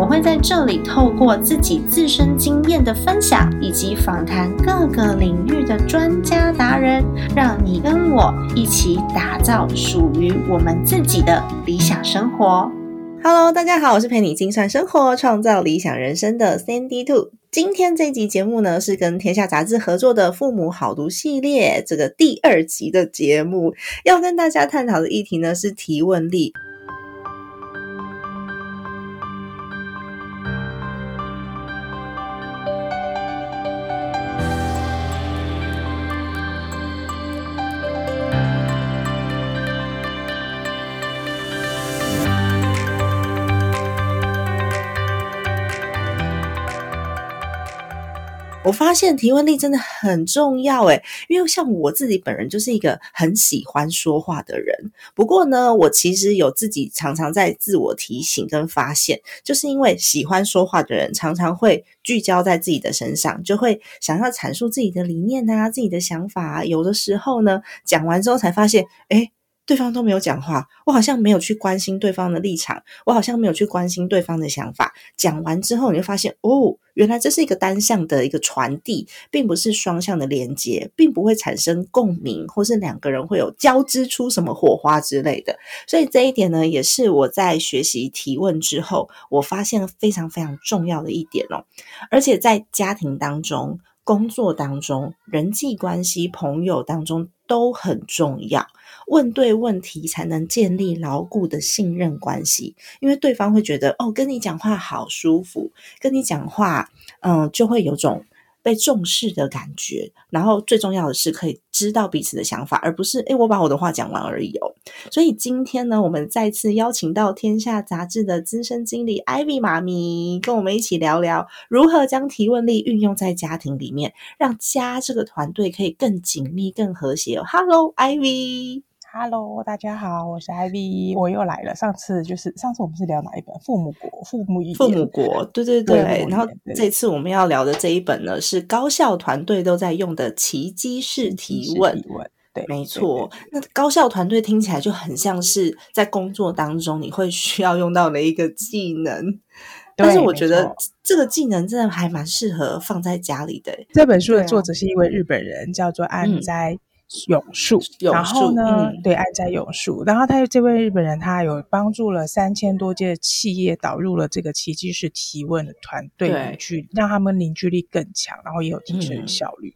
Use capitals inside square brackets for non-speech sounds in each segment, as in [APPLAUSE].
我会在这里透过自己自身经验的分享，以及访谈各个领域的专家达人，让你跟我一起打造属于我们自己的理想生活。Hello，大家好，我是陪你精算生活、创造理想人生的 Sandy Two。今天这集节目呢，是跟天下杂志合作的《父母好读》系列这个第二集的节目，要跟大家探讨的议题呢是提问力。我发现提问力真的很重要诶，因为像我自己本人就是一个很喜欢说话的人。不过呢，我其实有自己常常在自我提醒跟发现，就是因为喜欢说话的人常常会聚焦在自己的身上，就会想要阐述自己的理念啊、自己的想法。有的时候呢，讲完之后才发现，诶对方都没有讲话，我好像没有去关心对方的立场，我好像没有去关心对方的想法。讲完之后，你就发现，哦，原来这是一个单向的一个传递，并不是双向的连接，并不会产生共鸣，或是两个人会有交织出什么火花之类的。所以这一点呢，也是我在学习提问之后，我发现非常非常重要的一点哦。而且在家庭当中、工作当中、人际关系、朋友当中都很重要。问对问题，才能建立牢固的信任关系。因为对方会觉得，哦，跟你讲话好舒服，跟你讲话，嗯，就会有种被重视的感觉。然后最重要的是，可以知道彼此的想法，而不是，诶我把我的话讲完而已哦。所以今天呢，我们再次邀请到《天下杂志》的资深经理 Ivy 妈咪，跟我们一起聊聊如何将提问力运用在家庭里面，让家这个团队可以更紧密、更和谐。Hello，Ivy。Hello，大家好，我是 Ivy，我又来了。上次就是上次我们是聊哪一本？父母国，父母父母国，对对对。然后这次我们要聊的这一本呢，是高校团队都在用的奇迹式提问。对，没错。那高校团队听起来就很像是在工作当中你会需要用到的一个技能，[LAUGHS] 但是我觉得这个技能真的还蛮适合放在家里的。这本书的作者是一位日本人，叫做安斋。永树，然后呢？对，安在永树。然后他这位日本人，他有帮助了三千多家企业导入了这个奇迹式提问的团队，去让他们凝聚力更强，然后也有提升效率。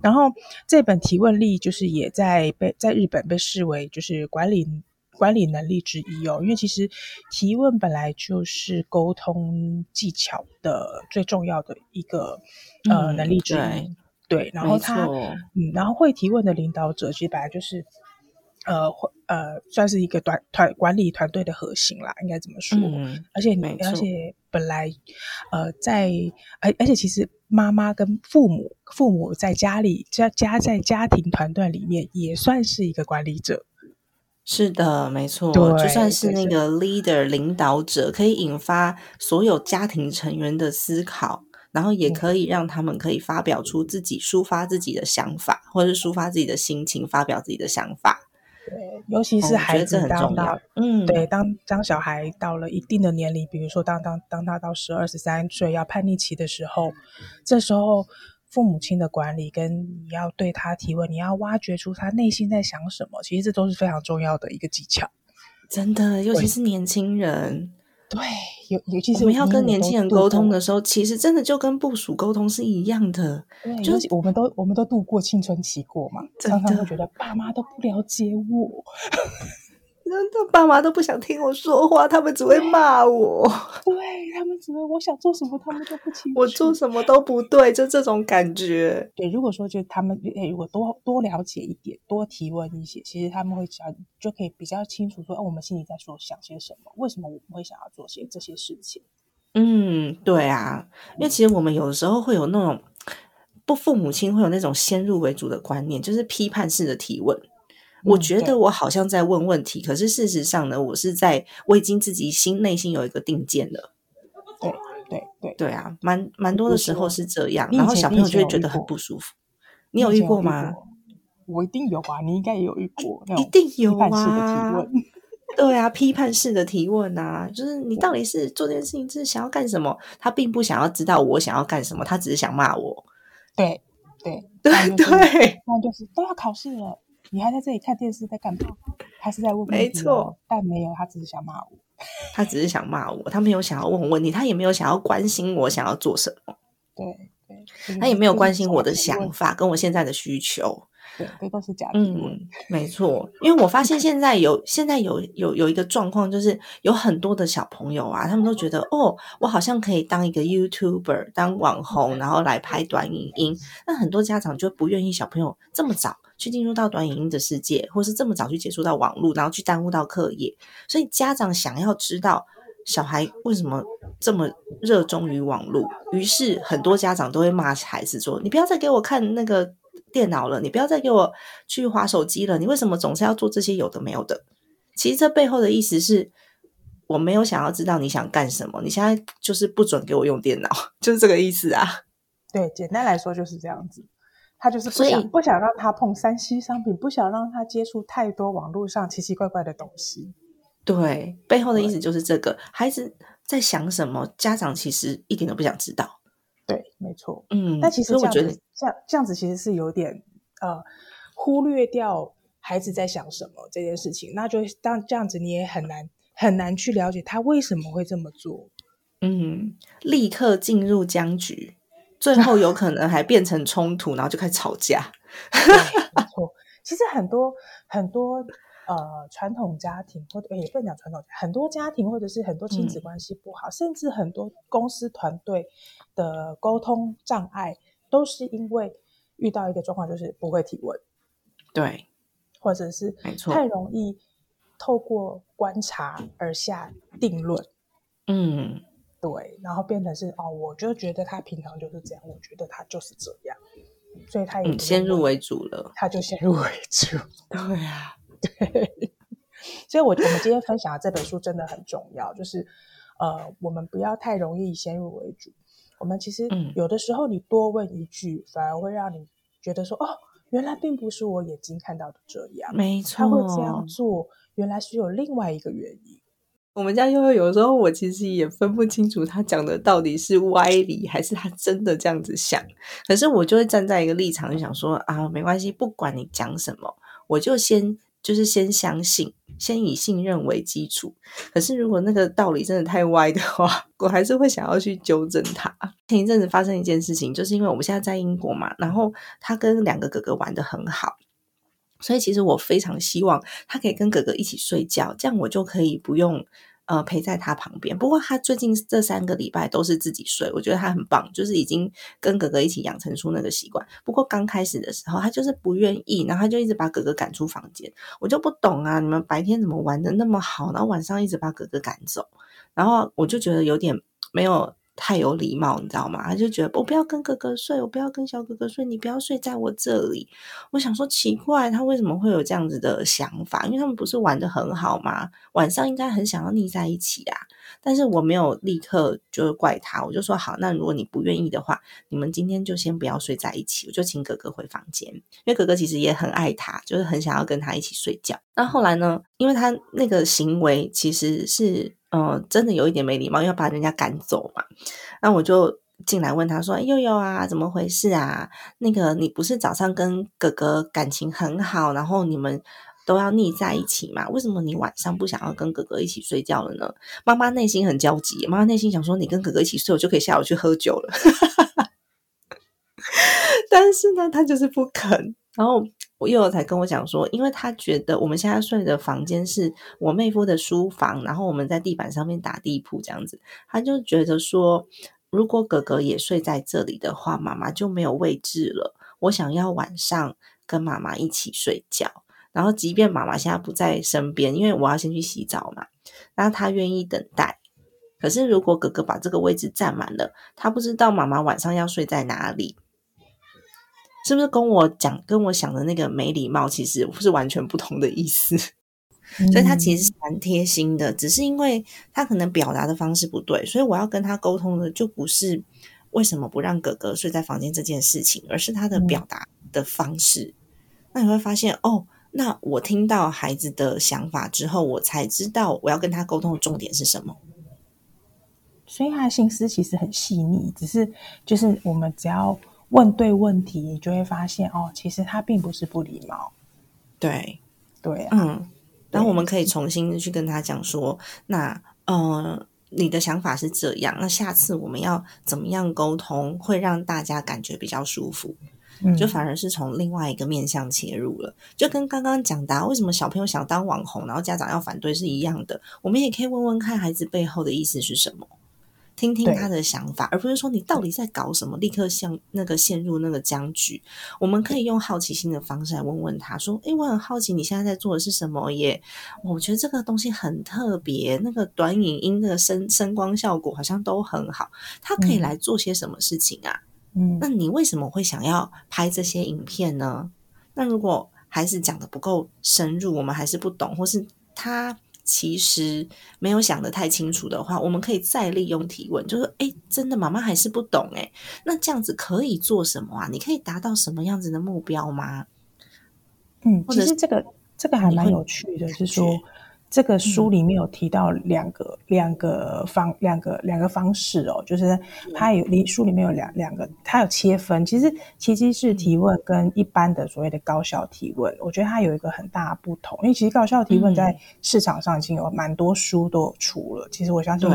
然后这本提问力就是也在被在日本被视为就是管理管理能力之一哦，因为其实提问本来就是沟通技巧的最重要的一个呃能力之一。对，然后他，嗯，然后会提问的领导者，其实本来就是，呃，会呃，算是一个团团管理团队的核心啦，应该怎么说？嗯，而且而且本来，呃，在而而且其实妈妈跟父母，父母在家里家家在家庭团队里面也算是一个管理者。是的，没错，就算是那个 leader 领导者，可以引发所有家庭成员的思考。然后也可以让他们可以发表出自己抒发自己的想法，或者是抒发自己的心情，发表自己的想法。对，尤其是孩子当到嗯，对，当当小孩到了一定的年龄，比如说当当当他到十二十三岁要叛逆期的时候，这时候父母亲的管理跟你要对他提问，你要挖掘出他内心在想什么，其实这都是非常重要的一个技巧。真的，尤其是年轻人。对，尤尤其是我们要跟年轻人沟通的时候，其实真的就跟部署沟通是一样的。对，就是我们都我们都度过青春期过嘛，常常会觉得爸妈都不了解我。真的，爸妈都不想听我说话，他们只会骂我。对他们只会我想做什么，他们都不清楚。我做什么都不对，就这种感觉。对，如果说就他们哎，如果多多了解一点，多提问一些，其实他们会想，就可以比较清楚说，哦，我们心里在说想些什么，为什么我们会想要做些这些事情。嗯，对啊，因为其实我们有的时候会有那种不父母亲会有那种先入为主的观念，就是批判式的提问。我觉得我好像在问问题，可是事实上呢，我是在我已经自己心内心有一个定见了。对对对对啊，蛮蛮多的时候是这样，然后小朋友就会觉得很不舒服。你有遇过吗？我一定有吧，你应该也有遇过。一定有啊。对啊，批判式的提问啊，就是你到底是做这件事情是想要干什么？他并不想要知道我想要干什么，他只是想骂我。对对对对，那就是都要考试了。你还在这里看电视，在干嘛？还是在问？没错，但没有，他只是想骂我。[LAUGHS] 他只是想骂我，他没有想要问我问题，他也没有想要关心我想要做什么。对对，他也没有关心我的想法跟我现在的需求。对，这都是假的。嗯，没错，因为我发现现在有现在有有有一个状况，就是有很多的小朋友啊，他们都觉得哦，我好像可以当一个 YouTuber，当网红，然后来拍短影音。那很多家长就不愿意小朋友这么早。去进入到短影音的世界，或是这么早去接触到网络，然后去耽误到课业，所以家长想要知道小孩为什么这么热衷于网络，于是很多家长都会骂孩子说：“你不要再给我看那个电脑了，你不要再给我去划手机了，你为什么总是要做这些有的没有的？”其实这背后的意思是，我没有想要知道你想干什么，你现在就是不准给我用电脑，[LAUGHS] 就是这个意思啊。对，简单来说就是这样子。他就是不想不想让他碰三 C 商品，不想让他接触太多网络上奇奇怪怪的东西。对，背后的意思就是这个孩子在想什么，家长其实一点都不想知道。对，没错。嗯，但其实我觉得这样这样子其实是有点呃忽略掉孩子在想什么这件事情，那就当这样子你也很难很难去了解他为什么会这么做。嗯，立刻进入僵局。最后有可能还变成冲突，然后就开始吵架。没错，其实很多很多呃传统家庭，或者也不能讲传统，很多家庭或者是很多亲子关系不好，甚至很多公司团队的沟通障碍，都是因为遇到一个状况，就是不会提问。对，或者是太容易透过观察而下定论。嗯。对，然后变成是哦，我就觉得他平常就是这样，我觉得他就是这样，所以他也先入为主了，他就先入为主。[LAUGHS] 对啊，对，[LAUGHS] 所以，我我们今天分享的这本书真的很重要，就是呃，我们不要太容易先入为主。我们其实有的时候，你多问一句，反而会让你觉得说，哦，原来并不是我眼睛看到的这样，没错，他会这样做，原来是有另外一个原因。我们家悠悠有时候，我其实也分不清楚他讲的到底是歪理，还是他真的这样子想。可是我就会站在一个立场，就想说啊，没关系，不管你讲什么，我就先就是先相信，先以信任为基础。可是如果那个道理真的太歪的话，[LAUGHS] 我还是会想要去纠正他。前一阵子发生一件事情，就是因为我们现在在英国嘛，然后他跟两个哥哥玩的很好。所以其实我非常希望他可以跟哥哥一起睡觉，这样我就可以不用呃陪在他旁边。不过他最近这三个礼拜都是自己睡，我觉得他很棒，就是已经跟哥哥一起养成出那个习惯。不过刚开始的时候，他就是不愿意，然后他就一直把哥哥赶出房间。我就不懂啊，你们白天怎么玩的那么好，然后晚上一直把哥哥赶走？然后我就觉得有点没有。太有礼貌，你知道吗？他就觉得我不要跟哥哥睡，我不要跟小哥哥睡，你不要睡在我这里。我想说奇怪，他为什么会有这样子的想法？因为他们不是玩的很好吗？晚上应该很想要腻在一起啊。但是我没有立刻就怪他，我就说好，那如果你不愿意的话，你们今天就先不要睡在一起，我就请哥哥回房间，因为哥哥其实也很爱他，就是很想要跟他一起睡觉。那后来呢？因为他那个行为其实是。嗯，真的有一点没礼貌，要把人家赶走嘛。那我就进来问他说：“悠悠啊，怎么回事啊？那个你不是早上跟哥哥感情很好，然后你们都要腻在一起嘛？为什么你晚上不想要跟哥哥一起睡觉了呢？”妈妈内心很焦急，妈妈内心想说：“你跟哥哥一起睡，我就可以下午去喝酒了。” [LAUGHS] 但是呢，他就是不肯，然后。我幼儿才跟我讲说，因为他觉得我们现在睡的房间是我妹夫的书房，然后我们在地板上面打地铺这样子，他就觉得说，如果哥哥也睡在这里的话，妈妈就没有位置了。我想要晚上跟妈妈一起睡觉，然后即便妈妈现在不在身边，因为我要先去洗澡嘛，那他愿意等待。可是如果哥哥把这个位置占满了，他不知道妈妈晚上要睡在哪里。是不是跟我讲跟我想的那个没礼貌，其实是完全不同的意思？[LAUGHS] 所以他其实是蛮贴心的，只是因为他可能表达的方式不对，所以我要跟他沟通的就不是为什么不让哥哥睡在房间这件事情，而是他的表达的方式。那你会发现，哦，那我听到孩子的想法之后，我才知道我要跟他沟通的重点是什么。所以他的心思其实很细腻，只是就是我们只要问对问题，你就会发现哦，其实他并不是不礼貌。对，对，嗯。然后我们可以重新去跟他讲说，那呃，你的想法是这样，那下次我们要怎么样沟通，会让大家感觉比较舒服？就反而是从另外一个面向切入了，就跟刚刚讲的，为什么小朋友想当网红，然后家长要反对是一样的。我们也可以问问看孩子背后的意思是什么。听听他的想法，而不是说你到底在搞什么，立刻像那个陷入那个僵局。我们可以用好奇心的方式来问问他，说：“诶，我很好奇你现在在做的是什么耶？我觉得这个东西很特别，那个短影音的声声光效果好像都很好。他可以来做些什么事情啊？嗯，那你为什么会想要拍这些影片呢？那如果还是讲的不够深入，我们还是不懂，或是他。”其实没有想得太清楚的话，我们可以再利用提问，就是哎，真的妈妈还是不懂哎，那这样子可以做什么啊？你可以达到什么样子的目标吗？嗯，其实这个这个还蛮有趣的，是说。这个书里面有提到两个两个方两个两个方式哦，就是它有里书里面有两两个，它有切分。其实奇迹式提问跟一般的所谓的高效提问，我觉得它有一个很大的不同。因为其实高效提问在市场上已经有蛮多书都有出了。其实我相信，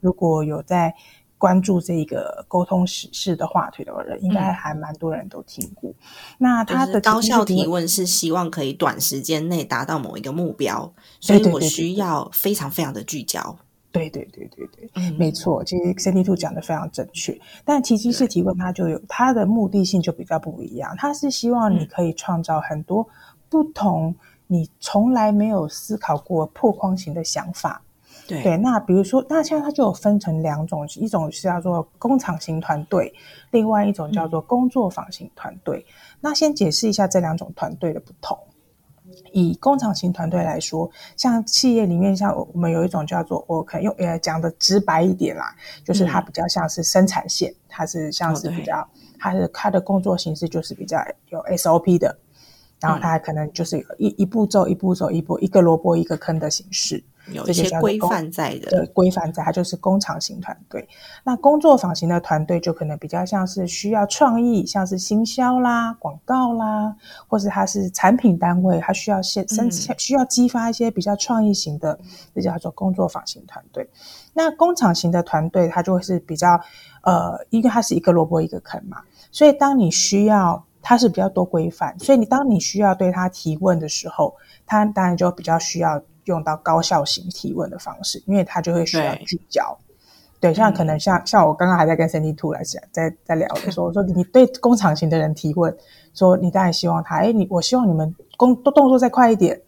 如果有在。关注这个沟通史事的话题的人，应该还蛮多人都听过。那他的高效提问是希望可以短时间内达到某一个目标，所以我需要非常非常的聚焦。对对对对对，没错。其实 C D Two 讲的非常正确，但奇迹式提问它就有它的目的性就比较不一样。它是希望你可以创造很多不同你从来没有思考过破框型的想法。对，那比如说，那现在它就有分成两种，一种是叫做工厂型团队，另外一种叫做工作坊型团队。那先解释一下这两种团队的不同。以工厂型团队来说，像企业里面，像我们有一种叫做，我可以用呃讲的直白一点啦，就是它比较像是生产线，它是像是比较，它是它的工作形式就是比较有 SOP 的，然后它可能就是一一步骤一步骤一步一个萝卜一个坑的形式。有一些规范在的，对，规范在，它就是工厂型团队。那工作坊型的团队就可能比较像是需要创意，像是行销啦、广告啦，或是它是产品单位，它需要现生需要激发一些比较创意型的，这叫做工作坊型团队。那工厂型的团队，它就会是比较呃，因为它是一个萝卜一个坑嘛，所以当你需要，它是比较多规范，所以你当你需要对它提问的时候，它当然就比较需要。用到高效型提问的方式，因为它就会需要聚焦。对，像可能像像我刚刚还在跟 Cindy Two 来讲，在在聊的时候，我说你对工厂型的人提问，说你当然希望他，哎，你我希望你们工动动作再快一点，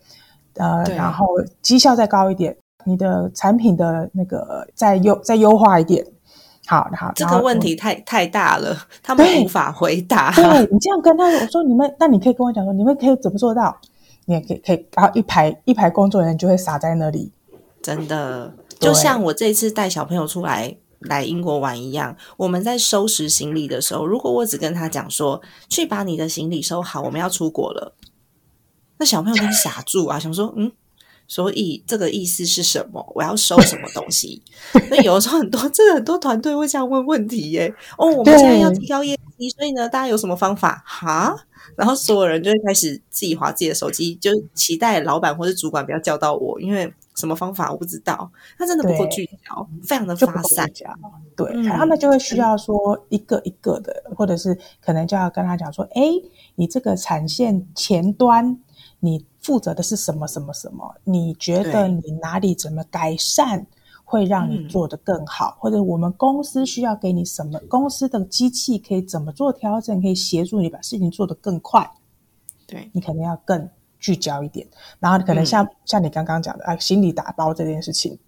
呃，然后绩效再高一点，你的产品的那个再优再优化一点。好，好，这个问题太太大了，他们无法回答。对你这样跟他，我说你们，那你可以跟我讲说，你们可以怎么做到？你也可以，可以，然后一排一排工作人员就会撒在那里，真的，就像我这次带小朋友出来来英国玩一样。我们在收拾行李的时候，如果我只跟他讲说，去把你的行李收好，我们要出国了，那小朋友就傻住啊，想说，嗯，所以这个意思是什么？我要收什么东西？[LAUGHS] 那有的时候很多，真的很多团队会这样问问题耶。哦，我们现在要提高业绩，所以呢，大家有什么方法？哈？然后所有人就会开始自己划自己的手机，就期待老板或者主管不要叫到我，因为什么方法我不知道。他真的不够聚焦，非常的发散。对，他们就会需要说一个一个的，或者是可能就要跟他讲说：，哎，你这个产线前端，你负责的是什么什么什么？你觉得你哪里怎么改善？会让你做得更好，或者我们公司需要给你什么？公司的机器可以怎么做调整？可以协助你把事情做得更快。对你可能要更聚焦一点，然后可能像像你刚刚讲的啊，行李打包这件事情，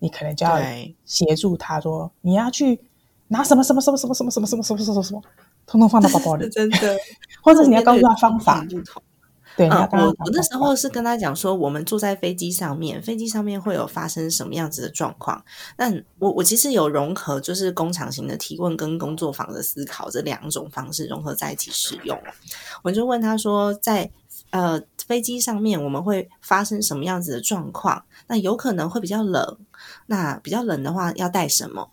你可能就要协助他说，你要去拿什么什么什么什么什么什么什么什么什么什么，通通放到包包里，[LAUGHS] 真的。或者你要告诉他方法 [LAUGHS] 不同。对，我我那时候是跟他讲说，我们坐在飞机上面，飞机上面会有发生什么样子的状况。那我我其实有融合，就是工厂型的提问跟工作坊的思考这两种方式融合在一起使用。我就问他说，在呃飞机上面我们会发生什么样子的状况？那有可能会比较冷，那比较冷的话要带什么？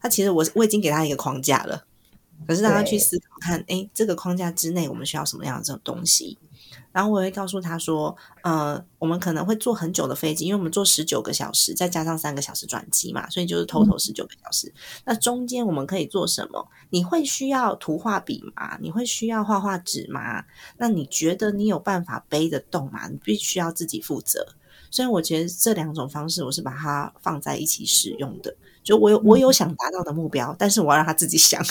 他其实我我已经给他一个框架了，可是让他去思考看，哎，这个框架之内我们需要什么样的这种东西？然后我会告诉他说，呃，我们可能会坐很久的飞机，因为我们坐十九个小时，再加上三个小时转机嘛，所以就是 total 十九个小时。那中间我们可以做什么？你会需要图画笔吗？你会需要画画纸吗？那你觉得你有办法背得动吗？你必须要自己负责。所以我觉得这两种方式，我是把它放在一起使用的。就我有我有想达到的目标，但是我要让他自己想。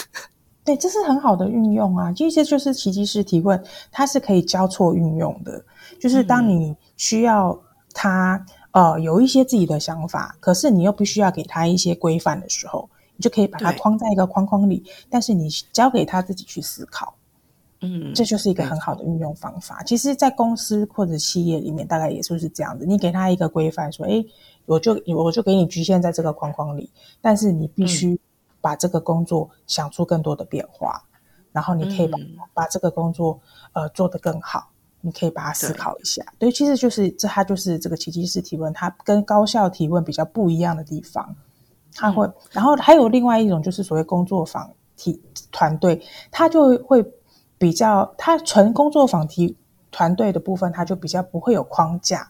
对，这是很好的运用啊！其实就是奇迹式提问，它是可以交错运用的。就是当你需要他呃有一些自己的想法，可是你又必须要给他一些规范的时候，你就可以把它框在一个框框里，但是你交给他自己去思考。嗯，这就是一个很好的运用方法。其实，在公司或者企业里面，大概也就是这样子。你给他一个规范，说：“哎，我就我就给你局限在这个框框里，但是你必须。”把这个工作想出更多的变化，然后你可以把把这个工作呃做得更好，你可以把它思考一下。对，其实就是这，它就是这个奇迹式提问，它跟高效提问比较不一样的地方。它会，然后还有另外一种就是所谓工作坊提团队，它就会比较，它纯工作坊提团队的部分，它就比较不会有框架。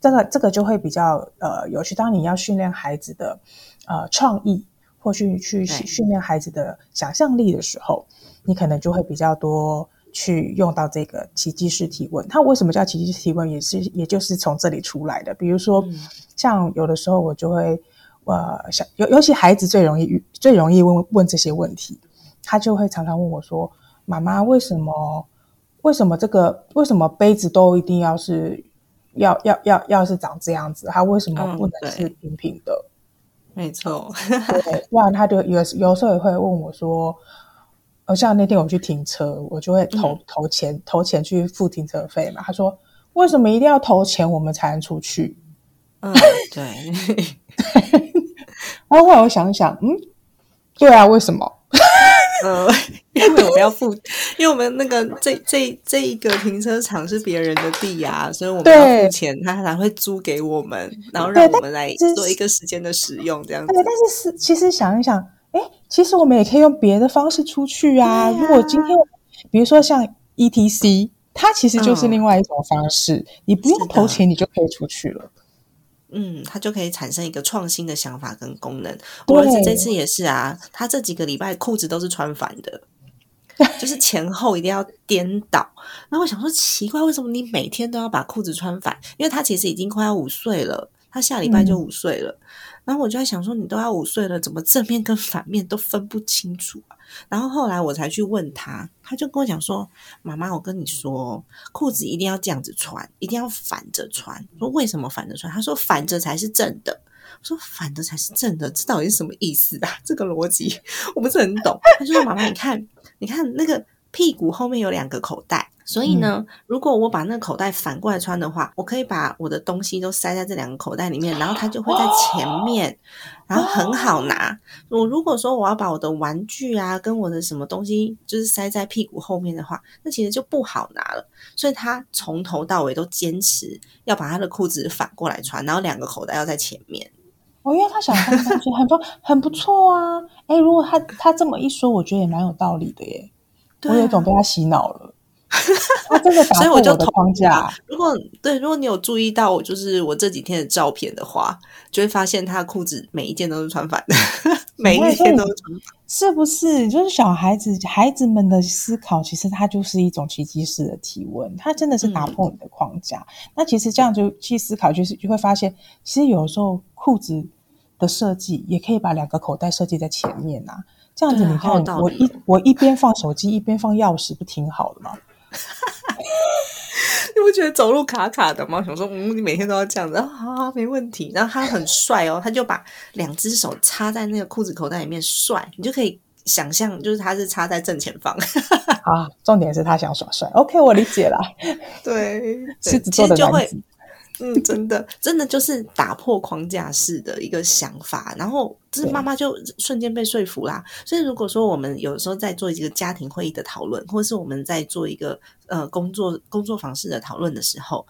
这个这个就会比较呃有趣。当你要训练孩子的呃创意。或许去训练孩子的想象力的时候，你可能就会比较多去用到这个奇迹式提问。它为什么叫奇迹式提问？也是也就是从这里出来的。比如说，像有的时候我就会呃想，尤尤其孩子最容易最容易问问这些问题，他就会常常问我说：“妈妈，为什么为什么这个为什么杯子都一定要是要要要要是长这样子？它为什么不能是平平的？”没错，[LAUGHS] 对，不然他就有有时候也会问我说，呃，像那天我去停车，我就会投投钱投钱去付停车费嘛。他说，为什么一定要投钱我们才能出去？嗯，[LAUGHS] 对，[LAUGHS] 然后后来我想想，嗯，对啊，为什么？呃，因为我们要付，因为我们那个这这这一个停车场是别人的地啊，所以我们要付钱，他才会租给我们，然后让我们来做一个时间的使用，这样子。对，但是是其实想一想，哎，其实我们也可以用别的方式出去啊。如果今天，比如说像 E T C，它其实就是另外一种方式，你不用投钱，你就可以出去了。嗯，它就可以产生一个创新的想法跟功能。我儿子这次也是啊，他这几个礼拜裤子都是穿反的，就是前后一定要颠倒。然后我想说，奇怪，为什么你每天都要把裤子穿反？因为他其实已经快要五岁了，他下礼拜就五岁了。然后我就在想说，你都要五岁了，怎么正面跟反面都分不清楚啊？然后后来我才去问他，他就跟我讲说：“妈妈，我跟你说，裤子一定要这样子穿，一定要反着穿。说为什么反着穿？他说反着才是正的。说反着才是正的，这到底是什么意思啊？这个逻辑 [LAUGHS] 我不是很懂。他说：妈妈，你看，你看那个屁股后面有两个口袋。”所以呢，如果我把那个口袋反过来穿的话，我可以把我的东西都塞在这两个口袋里面，然后它就会在前面，然后很好拿。我如果说我要把我的玩具啊跟我的什么东西就是塞在屁股后面的话，那其实就不好拿了。所以他从头到尾都坚持要把他的裤子反过来穿，然后两个口袋要在前面。哦，因为他想放东西，很不 [LAUGHS] 很不错啊。哎，如果他他这么一说，我觉得也蛮有道理的耶。我有种被他洗脑了。他 [LAUGHS] 真的所以我就框架。如果对，如果你有注意到我就是我这几天的照片的话，就会发现他的裤子每一件都是穿反的，每一件都是穿反。是不是？就是小孩子孩子们的思考，其实它就是一种奇迹式的提问，它真的是打破你的框架。那其实这样就去思考，就是就会发现，其实有时候裤子的设计也可以把两个口袋设计在前面啊。这样子你看，我一我一边放手机，一边放钥匙，不挺好的吗？[LAUGHS] 你不觉得走路卡卡的吗？想说，嗯，你每天都要这样子，好，没问题。然后他很帅哦，他就把两只手插在那个裤子口袋里面，帅。你就可以想象就是他是插在正前方。[LAUGHS] 啊，重点是他想耍帅。OK，我理解了。对，狮子座的男子。嗯，真的，真的就是打破框架式的一个想法，然后就是妈妈就瞬间被说服啦。所以如果说我们有时候在做一个家庭会议的讨论，或者是我们在做一个呃工作工作方式的讨论的时候，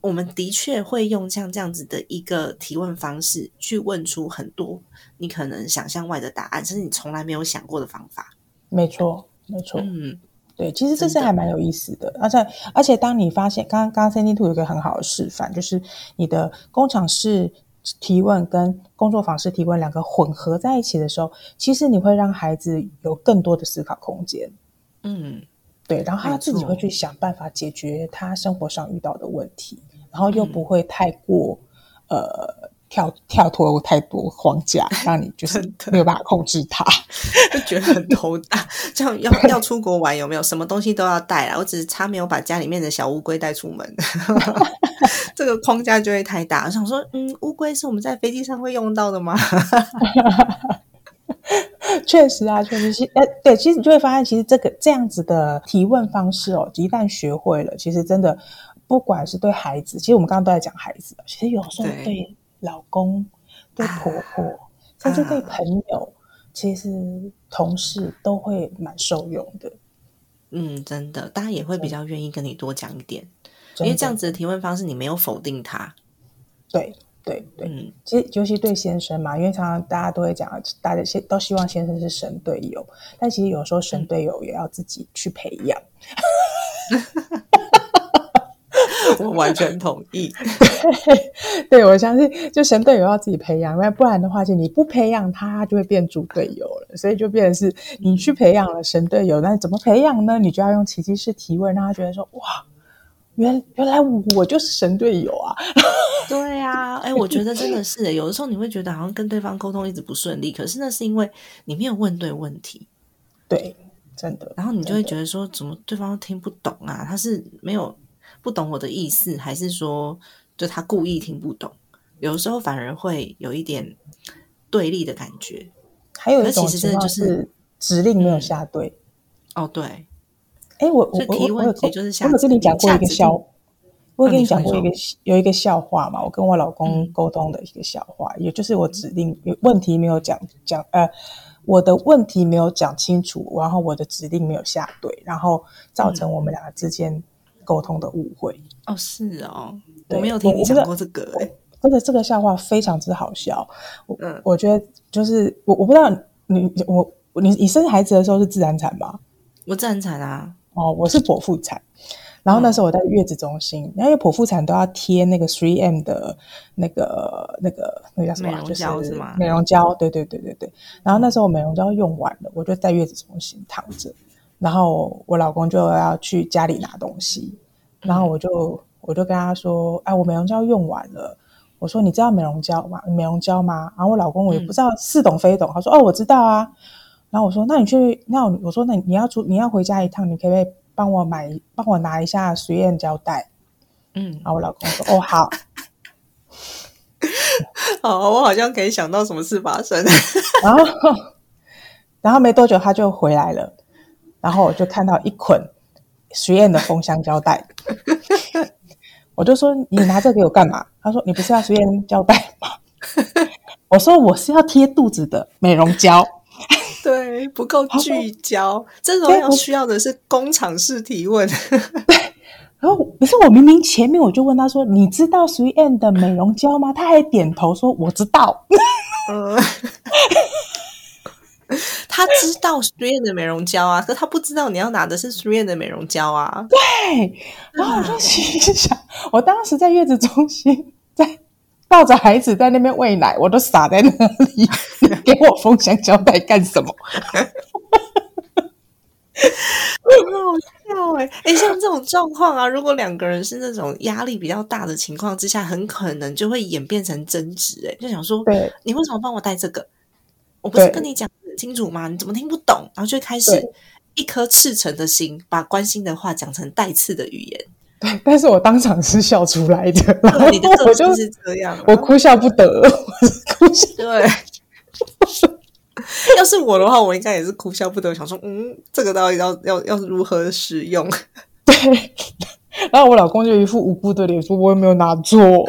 我们的确会用像这样子的一个提问方式去问出很多你可能想象外的答案，甚至你从来没有想过的方法。没错，没错，嗯。对，其实这是还蛮有意思的，而且而且当你发现，刚刚刚刚 C D Two 有一个很好的示范，就是你的工厂式提问跟工作坊式提问两个混合在一起的时候，其实你会让孩子有更多的思考空间。嗯，对，然后他自己会去想办法解决他生活上遇到的问题，然后又不会太过呃。跳跳脱太多框架，[LAUGHS] 让你就是没有办法控制它，[LAUGHS] 就觉得很头大。[LAUGHS] 这样要要出国玩，有没有什么东西都要带啊？我只是差没有把家里面的小乌龟带出门，这个框架就会太大。我想说，嗯，乌龟是我们在飞机上会用到的吗？确实啊，确实是。哎，对，其实你就会发现，其实这个这样子的提问方式哦，一旦学会了，其实真的不管是对孩子，其实我们刚刚都在讲孩子，其实有时候对。老公对婆婆，甚至对朋友，其实同事都会蛮受用的。嗯，真的，大家也会比较愿意跟你多讲一点，因为这样子的提问方式，你没有否定他。对对对，嗯，其实尤其对先生嘛，因为常常大家都会讲，大家先都希望先生是神队友，但其实有时候神队友也要自己去培养。[LAUGHS] 我完全同意，[LAUGHS] 对我相信，就神队友要自己培养，因为不然的话，就你不培养他，就会变猪队友了。所以就变成是你去培养了神队友，那怎么培养呢？你就要用奇迹式提问，让他觉得说：“哇，原原来我就是神队友啊！”对啊，哎，我觉得真的是，有的时候你会觉得好像跟对方沟通一直不顺利，可是那是因为你没有问对问题。对，真的。然后你就会觉得说，怎么对方听不懂啊？他是没有。不懂我的意思，还是说就他故意听不懂？有的时候反而会有一点对立的感觉。还有一种情况就是指令没有下对。哦，对。哎，我我我我有跟你讲过一个笑，我有跟你讲过一个有一个笑话嘛？我跟我老公沟通的一个笑话，也就是我指令有问题没有讲讲呃，我的问题没有讲清楚，然后我的指令没有下对，然后造成我们两个之间。沟通的误会哦，是哦，我没有听你讲过这个，哎，真的这个笑话非常之好笑。我我觉得就是我我不知道你我你你生孩子的时候是自然产吗？我自然产啊，哦，我是剖腹产。然后那时候我在月子中心，然后因为剖腹产都要贴那个 three M 的那个那个那个叫什么？美容胶是吗？美容胶，对对对对对。然后那时候美容胶用完了，我就在月子中心躺着。然后我老公就要去家里拿东西，然后我就我就跟他说：“哎，我美容胶用完了。”我说：“你知道美容胶吗？美容胶吗？”然后我老公我也不知道似懂非懂，他说：“哦，我知道啊。”然后我说：“那你去那我说那你要出你要回家一趟，你可不可以帮我买帮我拿一下实验胶带？”嗯，然后我老公说：“哦，好，[LAUGHS] 好，我好像可以想到什么事发生。[LAUGHS] ”然后然后没多久他就回来了。然后我就看到一捆实验的封箱胶带，[LAUGHS] 我就说：“你拿这给我干嘛？”他说：“你不是要实验胶带吗？” [LAUGHS] 我说：“我是要贴肚子的美容胶。”对，不够聚焦。这种要需要的是工厂式提问。对，然后可是我明明前面我就问他说：“你知道实验的美容胶吗？”他还点头说：“我知道。”嗯。[LAUGHS] 他知道 Three 的美容胶啊，可他不知道你要拿的是 Three 的美容胶啊。对，然后我就心想，我当时在月子中心，在抱着孩子在那边喂奶，我都傻在那里，[LAUGHS] 给我封箱胶带干什么？[LAUGHS] 很好笑哎哎，像这种状况啊，如果两个人是那种压力比较大的情况之下，很可能就会演变成争执。哎，就想说，对，你为什么帮我带这个？我不是跟你讲很清楚吗？你怎么听不懂？然后就开始一颗赤诚的心，把关心的话讲成带刺的语言。对，但是我当场是笑出来的。你的我就是这样，我哭笑不得，哭笑。对，[LAUGHS] 要是我的话，我应该也是哭笑不得，想说，嗯，这个到底要要要如何使用？对。然后我老公就一副无辜的脸说：“我也没有拿错。[LAUGHS] ”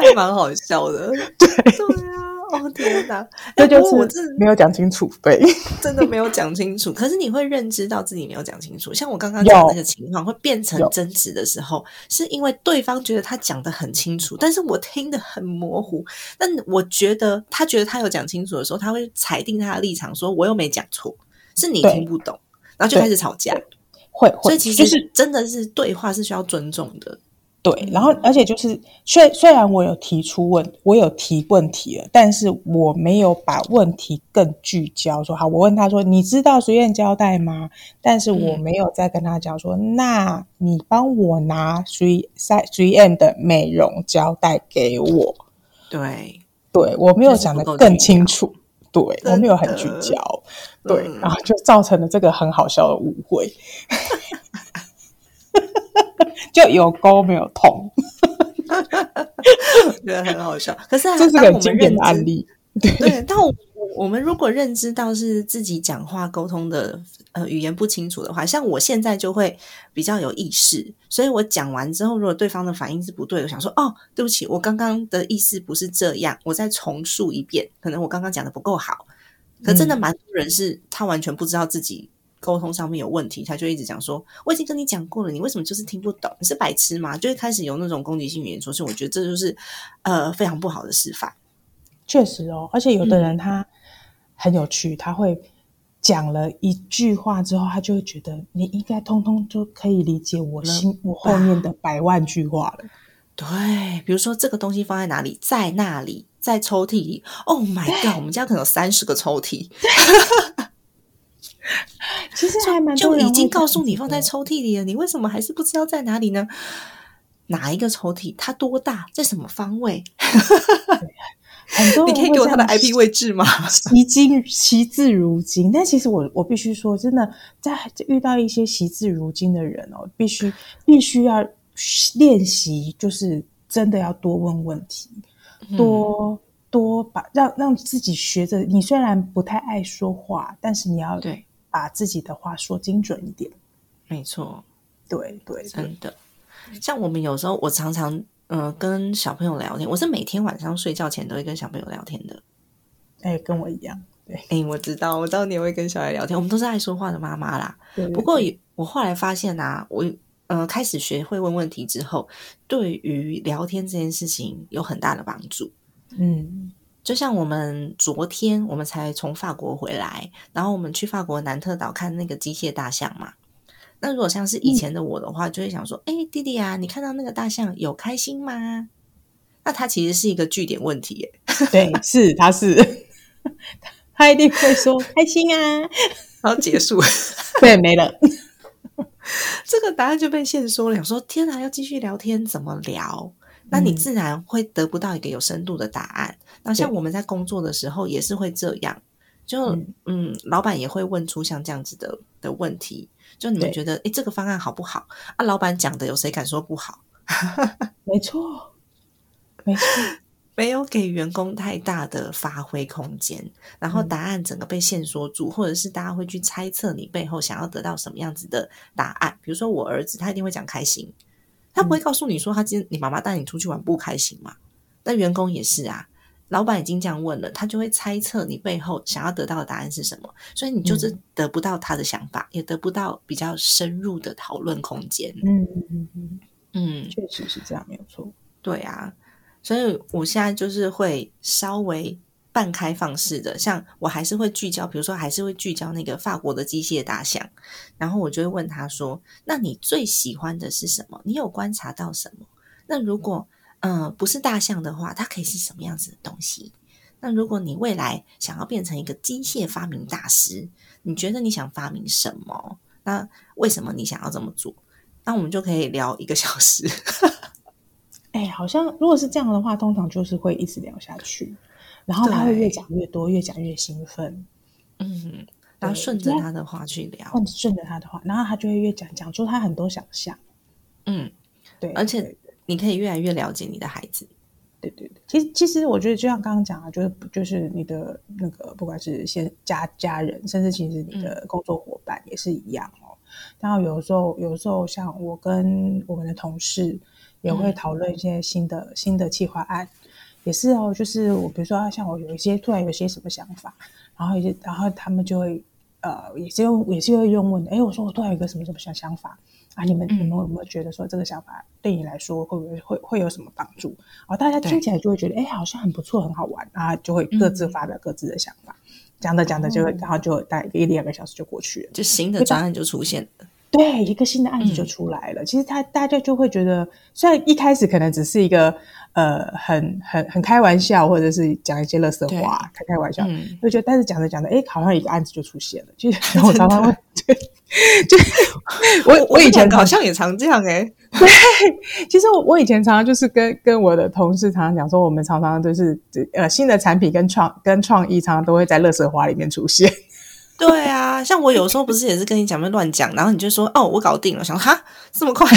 这还蛮好笑的。[LAUGHS] 对对啊。哦天哪！这就是我真没有讲清楚，对，[LAUGHS] 真的没有讲清楚。可是你会认知到自己没有讲清楚，像我刚刚讲那个情况，会变成争执的时候，是因为对方觉得他讲的很清楚，但是我听得很模糊。但我觉得他觉得他有讲清楚的时候，他会裁定他的立场，说我又没讲错，是你听不懂，然后就开始吵架。会，所以其实真的是对话是需要尊重的。对，然后而且就是，虽虽然我有提出问，我有提问题了，但是我没有把问题更聚焦。说好，我问他说：“你知道随燕胶带吗？”但是我没有再跟他讲说：“那你帮我拿随三随燕的美容胶带给我。”对，对我没有讲的更清楚，对我没有很聚焦，对，然后就造成了这个很好笑的误会。[LAUGHS] 就有沟没有痛，[LAUGHS] 觉得很好笑。可是这是个经典的案例，对。但我我们如果认知到是自己讲话沟通的呃语言不清楚的话，像我现在就会比较有意识。所以我讲完之后，如果对方的反应是不对我，想说哦，对不起，我刚刚的意思不是这样，我再重述一遍。可能我刚刚讲的不够好，可真的蛮多人是他完全不知道自己。沟通上面有问题，他就一直讲说：“我已经跟你讲过了，你为什么就是听不懂？你是白痴吗？”就会开始有那种攻击性语言出现。我觉得这就是呃非常不好的示范。确实哦，而且有的人他很有趣，他会讲了一句话之后，他就会觉得你应该通通就可以理解我心我后面的百万句话了。对，比如说这个东西放在哪里，在那里，在抽屉里。Oh my god，我们家可能有三十个抽屉。其实还蛮就已经告诉你放在抽屉里了，你为什么还是不知道在哪里呢？哪一个抽屉？它多大？在什么方位？很多你可以给我他的 IP 位置吗？惜今惜字如金，但其实我我必须说，真的在遇到一些惜字如金的人哦，必须必须要练习，就是真的要多问问题，多多把让让自己学着。你虽然不太爱说话，但是你要对。把自己的话说精准一点，没错，对对，真的。像我们有时候，我常常嗯跟小朋友聊天，我是每天晚上睡觉前都会跟小朋友聊天的。哎，跟我一样，对，哎，我知道，我知道你也会跟小孩聊天，我们都是爱说话的妈妈啦。不过我后来发现啊，我呃开始学会问问题之后，对于聊天这件事情有很大的帮助。嗯。就像我们昨天，我们才从法国回来，然后我们去法国南特岛看那个机械大象嘛。那如果像是以前的我的话，就会想说：“哎，弟弟啊，你看到那个大象有开心吗？”那它其实是一个据点问题，耶。对，是，它是，[LAUGHS] 他一定会说 [LAUGHS] 开心啊，然后结束，对，没了。[LAUGHS] 这个答案就被限缩了。想说：“天哪，要继续聊天，怎么聊？”那你自然会得不到一个有深度的答案。那像我们在工作的时候也是会这样，就嗯，老板也会问出像这样子的的问题，就你们觉得，哎，这个方案好不好？啊，老板讲的有谁敢说不好？[LAUGHS] 没错，没错，没有给员工太大的发挥空间，然后答案整个被限缩住，或者是大家会去猜测你背后想要得到什么样子的答案。比如说我儿子，他一定会讲开心，他不会告诉你说他今天你妈妈带你出去玩不开心嘛？那员工也是啊。老板已经这样问了，他就会猜测你背后想要得到的答案是什么，所以你就是得不到他的想法，也得不到比较深入的讨论空间。嗯嗯嗯嗯嗯，确实是这样，没有错。对啊，所以我现在就是会稍微半开放式的，像我还是会聚焦，比如说还是会聚焦那个法国的机械大象，然后我就会问他说：“那你最喜欢的是什么？你有观察到什么？那如果？”嗯，不是大象的话，它可以是什么样子的东西？那如果你未来想要变成一个机械发明大师，你觉得你想发明什么？那为什么你想要这么做？那我们就可以聊一个小时。[LAUGHS] 哎，好像如果是这样的话，通常就是会一直聊下去，然后他会越讲越多，越讲越兴奋。嗯，然后顺着他的话去聊，顺着他的话，然后他就会越讲讲出他很多想象。嗯，对，而且。你可以越来越了解你的孩子，对对对，其实其实我觉得就像刚刚讲的，就是就是你的那个不管是先家家人，甚至其实你的工作伙伴也是一样哦。然后有时候有时候像我跟我们的同事也会讨论一些新的新的计划案，也是哦。就是我比如说像我有一些突然有些什么想法，然后一些然后他们就会呃也是用也是会用问的，哎，我说我突然有一个什么什么想想法。啊，你们你们有没有觉得说这个想法对你来说会不会会会有什么帮助？哦，大家听起来就会觉得，哎，好像很不错，很好玩啊，就会各自发表各自的想法，讲着讲着就会，然后就大概一两个小时就过去了，就新的专案就出现了。对，一个新的案子就出来了。其实他大家就会觉得，虽然一开始可能只是一个呃很很很开玩笑，或者是讲一些乐色话，开开玩笑，就觉得，但是讲着讲着，哎，好像一个案子就出现了。其实 [LAUGHS] 我常常会，就 [LAUGHS] 我我以前好像也常这样哎。[LAUGHS] 对，其实我我以前常常就是跟跟我的同事常常讲说，我们常常就是呃新的产品跟创跟创意，常常都会在乐色话里面出现。对啊，像我有时候不是也是跟你讲，乱讲，然后你就说哦，我搞定了，想哈这么快，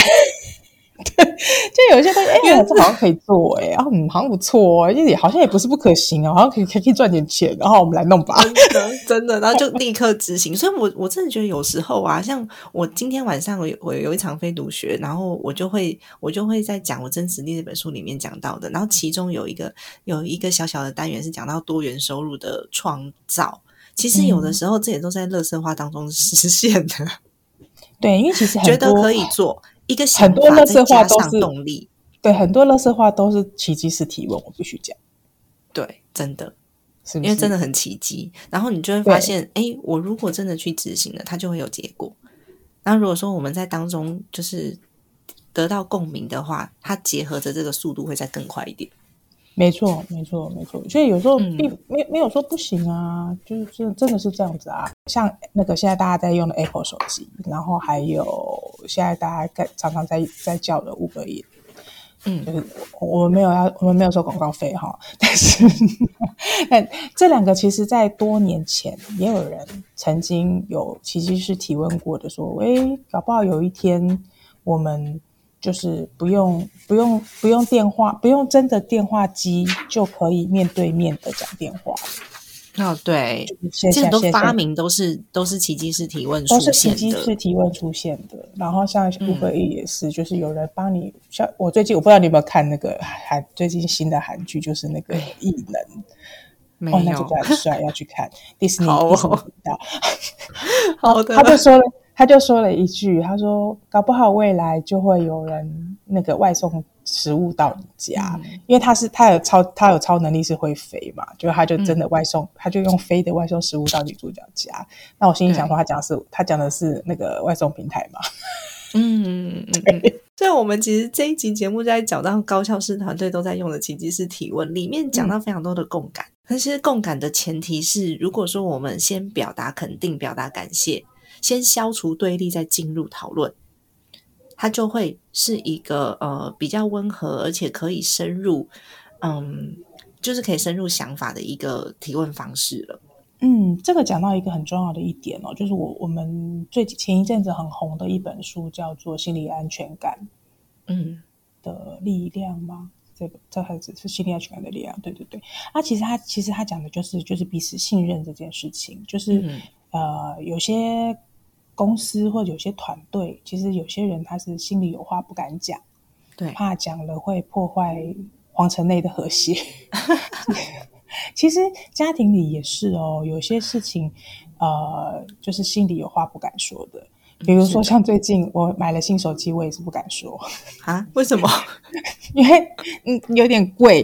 对，[LAUGHS] 就有一些东西，哎，这好像可以做，哎，啊，嗯，好像不错，因为好像也不是不可行啊，好像可以可以赚点钱，然后我们来弄吧，真的，真的，然后就立刻执行。所以，我我真的觉得有时候啊，像我今天晚上我有我有一场非读学，然后我就会我就会在讲我真实力这本书里面讲到的，然后其中有一个有一个小小的单元是讲到多元收入的创造。其实有的时候，这也都在乐色化当中实现的。[LAUGHS] 对，因为其实觉得可以做一个很多乐色化都是动力。对，很多乐色化都是奇迹式提问，我必须讲。对，真的，因为真的很奇迹。然后你就会发现，哎，我如果真的去执行了，它就会有结果。那如果说我们在当中就是得到共鸣的话，它结合着这个速度会再更快一点。没错，没错，没错。所以有时候并没没有说不行啊，就是真真的是这样子啊。像那个现在大家在用的 Apple 手机，然后还有现在大家在常常在在叫的 Uber，嗯，就是我们没有要，我们没有收广告费哈。但是，[LAUGHS] 但这两个其实在多年前也有人曾经有其实是提问过的，说，喂，搞不好有一天我们。就是不用不用不用电话，不用真的电话机就可以面对面的讲电话。哦，对，现在都发明都是都是奇迹式提问，都是奇迹式提问出现的。然后像乌龟也是，就是有人帮你。像我最近我不知道你有没有看那个韩最近新的韩剧，就是那个异能，哦，那就很帅，要去看迪士尼频道。[LAUGHS] 好的，他就说了。他就说了一句：“他说，搞不好未来就会有人那个外送食物到你家，因为他是他有超他有超能力是会飞嘛，就他就真的外送，他就用飞的外送食物到女主角家。那我心里想说，他讲是，他讲的是那个外送平台嘛？[LAUGHS] 嗯嗯嗯。所以，我们其实这一集节目在讲到高校式团队都在用的奇迹式提问，里面讲到非常多的共感。但是，共感的前提是，如果说我们先表达肯定，表达感谢。”先消除对立，再进入讨论，它就会是一个呃比较温和，而且可以深入，嗯，就是可以深入想法的一个提问方式了。嗯，这个讲到一个很重要的一点哦，就是我我们最前一阵子很红的一本书叫做《心理安全感》，嗯的力量吗？这个这还是是心理安全感的力量？对对对，啊，其实他其实他讲的就是就是彼此信任这件事情，就是呃有些。公司或者有些团队，其实有些人他是心里有话不敢讲，对，怕讲了会破坏皇城内的和谐。[LAUGHS] 其实家庭里也是哦，有些事情，呃，就是心里有话不敢说的。比如说，像最近我买了新手机，我也是不敢说啊。为什么？[LAUGHS] 因为嗯有点贵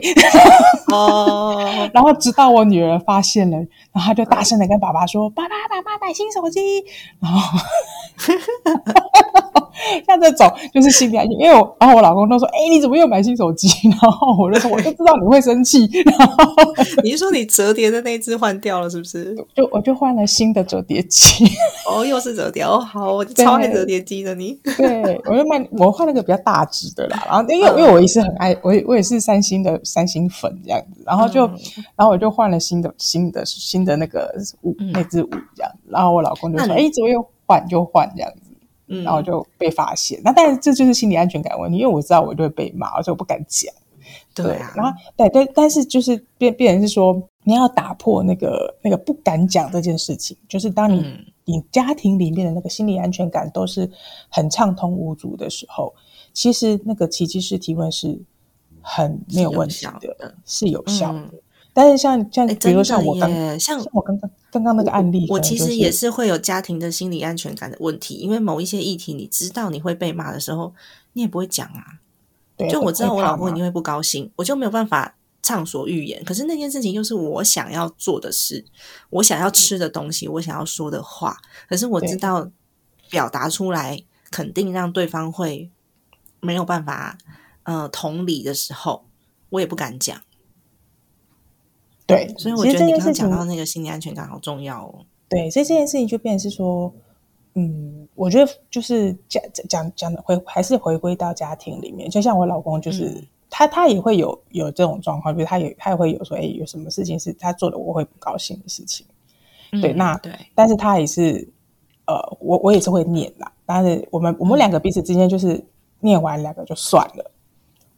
哦。[LAUGHS] 然后直到我女儿发现了，然后他就大声的跟爸爸说：“爸爸，爸爸买新手机。”然后。[LAUGHS] 像这种就是心理安全，因为我然后我老公都说：“哎，你怎么又买新手机？”然后我就说：“我就知道你会生气。”然后你是说你折叠的那只换掉了是不是？[LAUGHS] 就我就换了新的折叠机。哦，又是折叠哦，好，我超爱折叠机的你。[LAUGHS] 对，我就买我换了个比较大只的啦。然后因为因为我也是很爱我我也是三星的三星粉这样子，然后就然后我就换了新的新的新的那个五那支舞这样。然后我老公就说：“哎，怎么又换就换这样子？”然后就被发现，那但是这就是心理安全感问题，因为我知道我就会被骂，而且我不敢讲。对啊，然后对对，但是就是变变成是说，你要打破那个那个不敢讲这件事情，就是当你你家庭里面的那个心理安全感都是很畅通无阻的时候，其实那个奇迹式提问是很没有问题的，是有效的。但是像像比如像我刚像我刚刚刚刚那个案例，我其实也是会有家庭的心理安全感的问题，因为某一些议题，你知道你会被骂的时候，你也不会讲啊。就我知道我老公一定会不高兴，我就没有办法畅所欲言。可是那件事情又是我想要做的事，我想要吃的东西，我想要说的话。可是我知道表达出来肯定让对方会没有办法呃同理的时候，我也不敢讲。对，所以我觉得你刚刚讲到那个心理安全感好重要哦。对，所以这件事情就变成是说，嗯，我觉得就是讲讲讲的回还是回归到家庭里面。就像我老公，就是他他也会有有这种状况，比如他也他也会有说，哎，有什么事情是他做的我会不高兴的事情。对，那对，但是他也是，呃，我我也是会念啦。但是我们我们两个彼此之间就是念完两个就算了。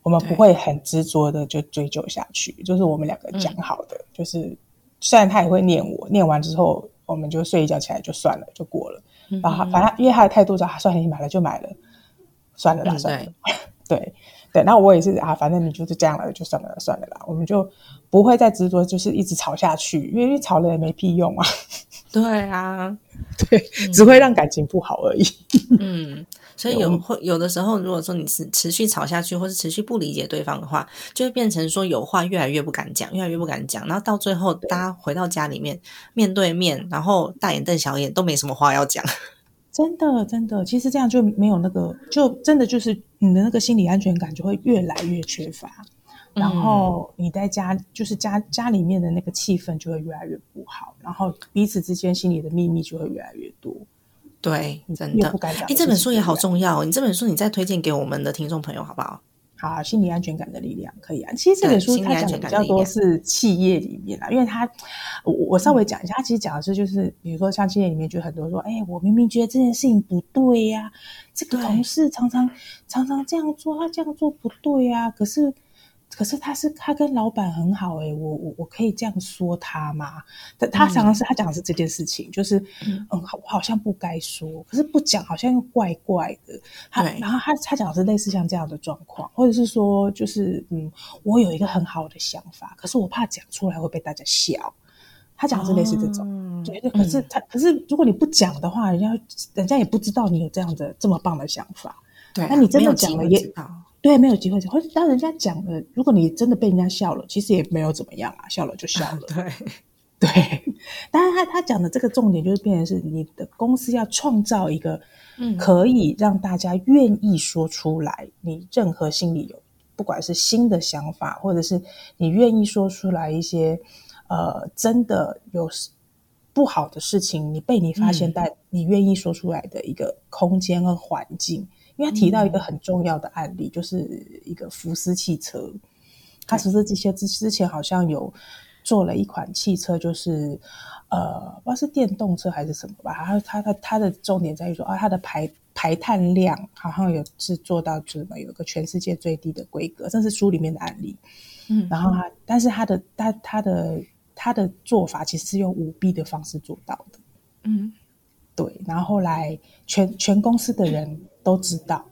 我们不会很执着的就追究下去，就是我们两个讲好的，就是虽然他也会念我，念完之后我们就睡一觉起来就算了，就过了。然后反正因为他的态度是，算了，你买了就买了，算了啦，算了。[LAUGHS] 对对，那我也是啊，反正你就是这样了，就算了，算了啦，我们就不会再执着，就是一直吵下去，因为吵了也没屁用啊。[LAUGHS] 对啊，对，只会让感情不好而已。[LAUGHS] 嗯。所以有会有的时候，如果说你是持续吵下去，或是持续不理解对方的话，就会变成说有话越来越不敢讲，越来越不敢讲，然后到最后大家回到家里面面对面，然后大眼瞪小眼，都没什么话要讲。[LAUGHS] 真的，真的，其实这样就没有那个，就真的就是你的那个心理安全感就会越来越缺乏，然后你在家就是家家里面的那个气氛就会越来越不好，然后彼此之间心里的秘密就会越来越多。对，真的。哎，这本书也好重要。你这本书，你再推荐给我们的听众朋友，好不好？好，心理安全感的力量可以啊。其实这本书它讲的比较多是企业里面啦，因为它我我稍微讲一下，它其实讲的是就是，比如说像企业里面就很多说，哎，我明明觉得这件事情不对呀，这个同事常常常常这样做，他这样做不对呀，可是。可是他是他跟老板很好哎，我我我可以这样说他吗？他他常常是他讲的是这件事情，就是嗯，我好像不该说，可是不讲好像又怪怪的。他，然后他他讲的是类似像这样的状况，或者是说就是嗯，我有一个很好的想法，可是我怕讲出来会被大家笑。他讲的是类似这种，对，可是他可是如果你不讲的话，人家人家也不知道你有这样的这么棒的想法。对，那你真的讲了也。对，没有机会讲，或者当人家讲了，如果你真的被人家笑了，其实也没有怎么样啊，笑了就笑了。[LAUGHS] 对，[LAUGHS] 对。当然，他他讲的这个重点就是变成是你的公司要创造一个，可以让大家愿意说出来，你任何心里有，不管是新的想法，或者是你愿意说出来一些，呃，真的有不好的事情，你被你发现，但你愿意说出来的一个空间和环境。因为他提到一个很重要的案例，就是一个福斯汽车，他实施这些之之前好像有做了一款汽车，就是呃，不知道是电动车还是什么吧。然后他他他的重点在于说啊，它的排排碳量好像有是做到什么，有个全世界最低的规格，这是书里面的案例。嗯，然后他但是他的他他的他的做法其实是用舞弊的方式做到的。嗯，对。然后后来全全公司的人。都知道，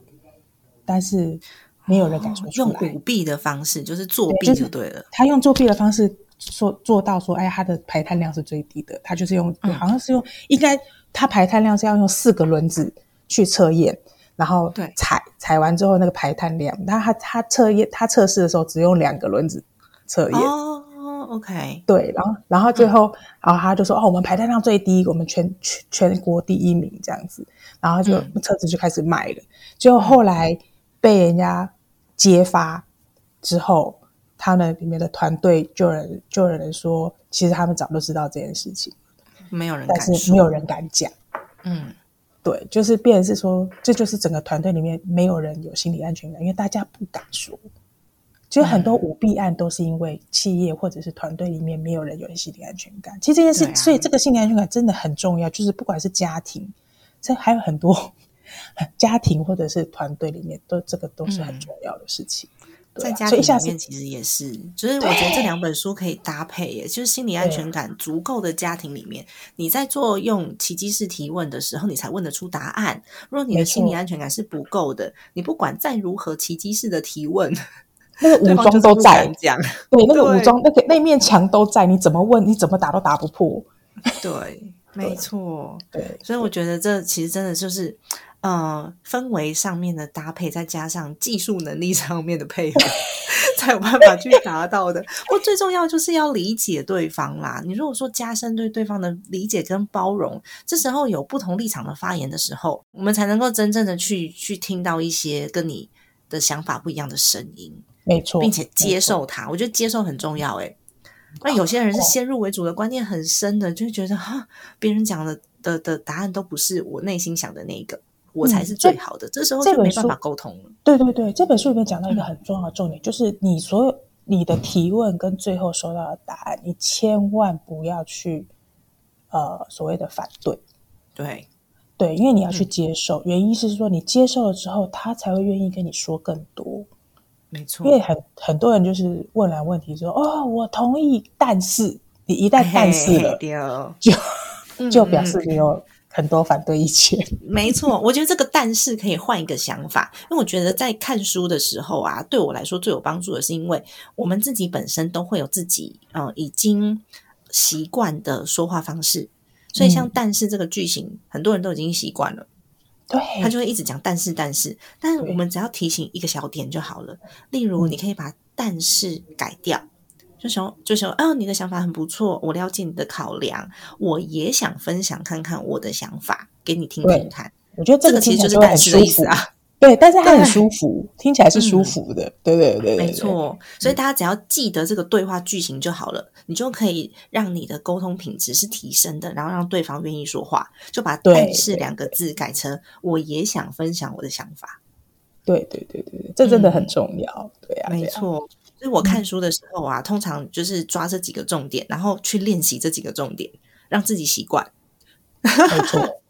但是没有人敢说出来。用舞弊的方式，就是作弊就对了。他用作弊的方式说做到说，哎，他的排碳量是最低的。他就是用，好像是用，应该他排碳量是要用四个轮子去测验，然后对踩踩完之后那个排碳量，那他他测验他测试的时候只用两个轮子测验。OK，对，然后，然后最后，然后他就说：“哦，我们排碳量最低，我们全全全国第一名这样子。”然后就车子就开始卖了。结果后来被人家揭发之后，他们里面的团队就有人就有人说，其实他们早就知道这件事情，没有人，但是没有人敢讲。嗯，对，就是变成是说，这就是整个团队里面没有人有心理安全感，因为大家不敢说。就很多舞弊案都是因为企业或者是团队里面没有人有心理安全感。其实这件事，所以这个心理安全感真的很重要。就是不管是家庭，[LAUGHS] 这还有很多 [LAUGHS] 家庭或者是团队里面，都这个都是很重要的事情。在家庭里面其实也是，就是我觉得这两本书可以搭配耶，就是心理安全感足够的家庭里面，你在做用奇迹式提问的时候，你才问得出答案。如果你的心理安全感是不够的，你不管再如何奇迹式的提问，那个武装都在讲，对，那个武装那个那面墙都在，你怎么问，你怎么打都打不破。对，[LAUGHS] 没错，对，所以我觉得这其实真的就是。呃，氛围上面的搭配，再加上技术能力上面的配合，[LAUGHS] 才有办法去达到的。我最重要就是要理解对方啦。你如果说加深对对方的理解跟包容，这时候有不同立场的发言的时候，我们才能够真正的去去听到一些跟你的想法不一样的声音。没错，并且接受它。我觉得接受很重要。诶那有些人是先入为主的观念很深的，就觉得哈，别人讲的的的答案都不是我内心想的那个。我才是最好的，这时候就没办法沟通了。对对对，这本书里面讲到一个很重要的重点，就是你所有你的提问跟最后收到的答案，你千万不要去呃所谓的反对。对对，因为你要去接受，原因是说你接受了之后，他才会愿意跟你说更多。没错，因为很很多人就是问来问题说哦，我同意，但是你一旦但是了，就 [LAUGHS] 就表示你有。很多反对意见，[LAUGHS] 没错，我觉得这个但是可以换一个想法，因为我觉得在看书的时候啊，对我来说最有帮助的是，因为我们自己本身都会有自己呃已经习惯的说话方式，所以像但是这个句型，很多人都已经习惯了，对。他就会一直讲但是但是，但是我们只要提醒一个小点就好了，例如你可以把但是改掉。就说就说哦，你的想法很不错，我了解你的考量，我也想分享看看我的想法给你听听看。我觉得这个其实就是但是的意思啊，对，但是它很舒服，听起来是舒服的，对对对，没错。所以大家只要记得这个对话句型就好了，你就可以让你的沟通品质是提升的，然后让对方愿意说话，就把“但是”两个字改成“我也想分享我的想法”。对对对对对，这真的很重要，对啊，没错。所以我看书的时候啊，通常就是抓这几个重点，然后去练习这几个重点，让自己习惯。没错，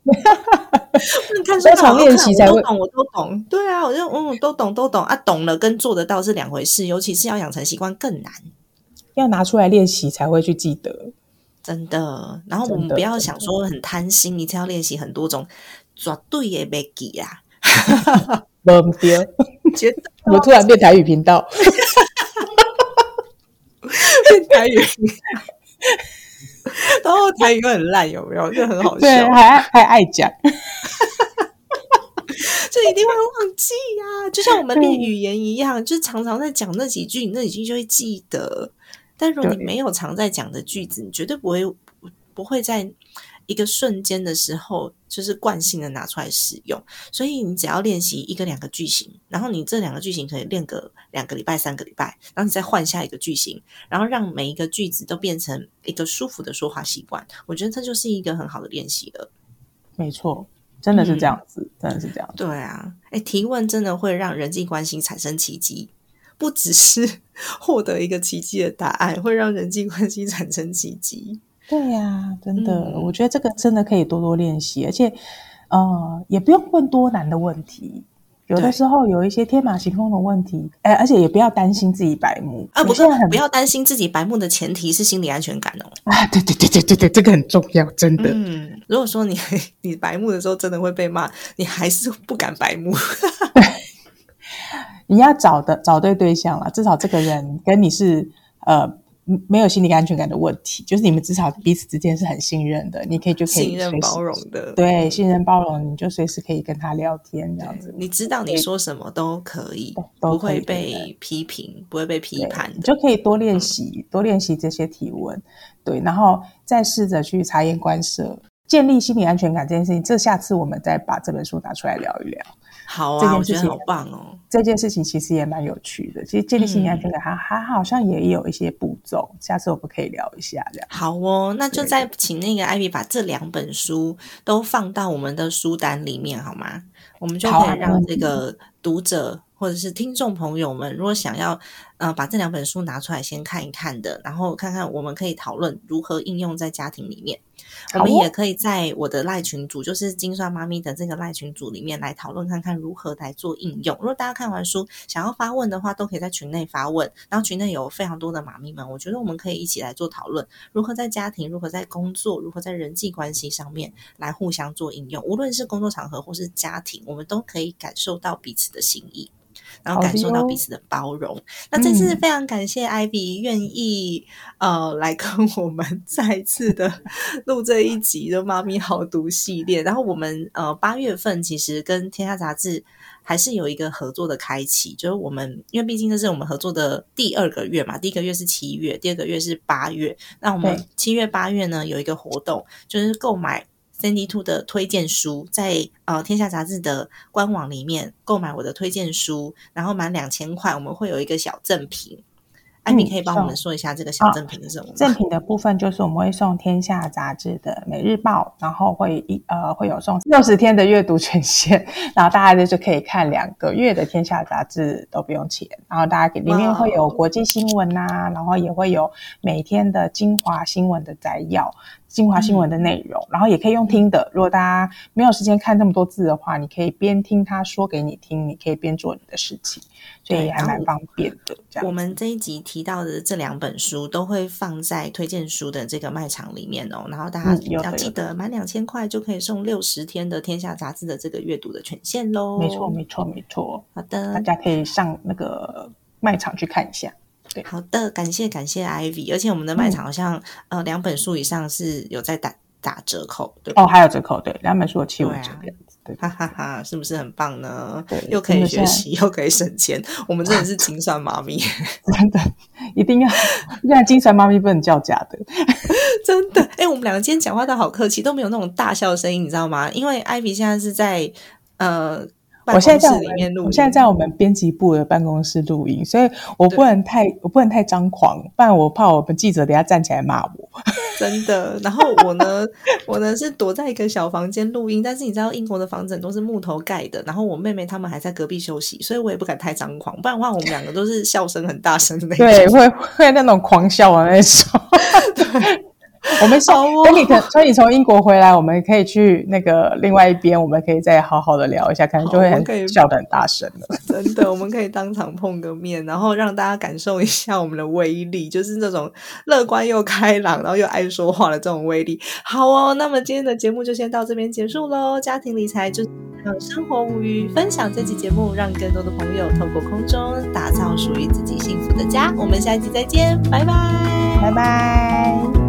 看书常练习才会懂，我都懂。对啊，我就嗯，都懂，都懂啊，懂了跟做得到是两回事，尤其是要养成习惯更难，要拿出来练习才会去记得。真的，然后我们不要想说很贪心，一次要练习很多种，绝对也 [LAUGHS] 没记啊。[LAUGHS] 我突然变台语频道。[LAUGHS] 变台语，[LAUGHS] 然后台语又很烂，有没有？就很好笑，对，还还爱讲，[LAUGHS] 就一定会忘记呀。就像我们练语言一样，就常常在讲那几句，你那几句就会记得。但如果你没有常在讲的句子，你绝对不会不会在。一个瞬间的时候，就是惯性的拿出来使用，所以你只要练习一个两个句型，然后你这两个句型可以练个两个礼拜、三个礼拜，然后你再换下一个句型，然后让每一个句子都变成一个舒服的说话习惯。我觉得这就是一个很好的练习了。没错，真的是这样子，真的是这样。对啊，哎，提问真的会让人际关系产生奇迹，不只是 [LAUGHS] 获得一个奇迹的答案，会让人际关系产生奇迹。对呀，真的，我觉得这个真的可以多多练习，而且，呃，也不用问多难的问题。有的时候有一些天马行空的问题，哎，而且也不要担心自己白目啊。不是，不要担心自己白目的前提是心理安全感哦。啊，对对对对对对，这个很重要，真的。嗯，如果说你 [LAUGHS] 你白目的时候真的会被骂，你还是不敢白目。[LAUGHS] 你要找的找对对象了，至少这个人跟你是呃。没有心理安全感的问题，就是你们至少彼此之间是很信任的，你可以就可以信任包容的，对，信任包容，你就随时可以跟他聊天这样子。你知道你说什么都可以，不会被批评，不会被批判，你就可以多练习，多练习这些提问，对，然后再试着去察言观色，建立心理安全感这件事情。这下次我们再把这本书拿出来聊一聊。好啊，我觉得好棒哦！这件事情其实也蛮有趣的。其实建立心理安全感，还还好像也有一些步骤。下次我们可以聊一下，这样好哦。那就再请那个艾比把这两本书都放到我们的书单里面，好吗？我们就可以让这个读者或者是听众朋友们，如果想要呃把这两本书拿出来先看一看的，然后看看我们可以讨论如何应用在家庭里面。我们也可以在我的赖群组，就是金算妈咪的这个赖群组里面来讨论，看看如何来做应用。如果大家看完书想要发问的话，都可以在群内发问。然后群内有非常多的妈咪们，我觉得我们可以一起来做讨论，如何在家庭、如何在工作、如何在人际关系上面来互相做应用。无论是工作场合或是家庭，我们都可以感受到彼此的心意。然后感受到彼此的包容。那这次非常感谢 Ivy 愿意呃来跟我们 [LAUGHS] 再次的录这一集的妈咪好读系列。然后我们呃八月份其实跟天下杂志还是有一个合作的开启，就是我们因为毕竟这是我们合作的第二个月嘛，第一个月是七月，第二个月是八月。那我们七月八月呢有一个活动，就是购买。Sandy Two 的推荐书，在呃天下杂志的官网里面购买我的推荐书，然后满两千块，我们会有一个小赠品。艾米可以帮我们说一下这个小赠品是什么？赠品的部分就是我们会送天下杂志的每日报，然后会一呃会有送六十天的阅读权限，然后大家就是可以看两个月的天下杂志都不用钱，然后大家里面会有国际新闻呐，然后也会有每天的精华新闻的摘要。精华新闻的内容，然后也可以用听的。如果大家没有时间看那么多字的话，你可以边听他说给你听，你可以边做你的事情，所以还蛮方便的。这样我们这一集提到的这两本书都会放在推荐书的这个卖场里面哦。然后大家要记得满两千块就可以送六十天的《天下杂志》的这个阅读的权限喽。没错，没错，没错。好的，大家可以上那个卖场去看一下。好的，感谢感谢 Ivy，而且我们的卖场好像呃两本书以上是有在打打折扣，对哦，还有折扣，对，两本书有七五折的样子，对，哈哈哈，是不是很棒呢？对，又可以学习，又可以省钱，我们真的是 [LAUGHS] 精算妈咪，真的一定要，现在精算妈咪不能叫假的，[LAUGHS] 真的，哎，我们两个今天讲话都好客气，都没有那种大笑声音，你知道吗？因为 Ivy 现在是在呃。我现在在里面录，我现在在我们编辑部的办公室录音，所以我不能太我不能太张狂，不然我怕我们记者等下站起来骂我。[LAUGHS] [LAUGHS] 真的，然后我呢，[LAUGHS] 我呢是躲在一个小房间录音，但是你知道英国的房子都是木头盖的，然后我妹妹他们还在隔壁休息，所以我也不敢太张狂，不然的话我们两个都是笑声很大声的那种，对，会会那种狂笑啊那种，对。我们从等你可所以你从英国回来，我们可以去那个另外一边，我们可以再好好的聊一下，可能就会很笑得很大声了。[LAUGHS] 真的，我们可以当场碰个面，然后让大家感受一下我们的威力，就是那种乐观又开朗，然后又爱说话的这种威力。好哦，那么今天的节目就先到这边结束喽。家庭理财就让生活无虞，分享这期节目，让更多的朋友透过空中打造属于自己幸福的家。我们下一集再见，拜拜，拜拜。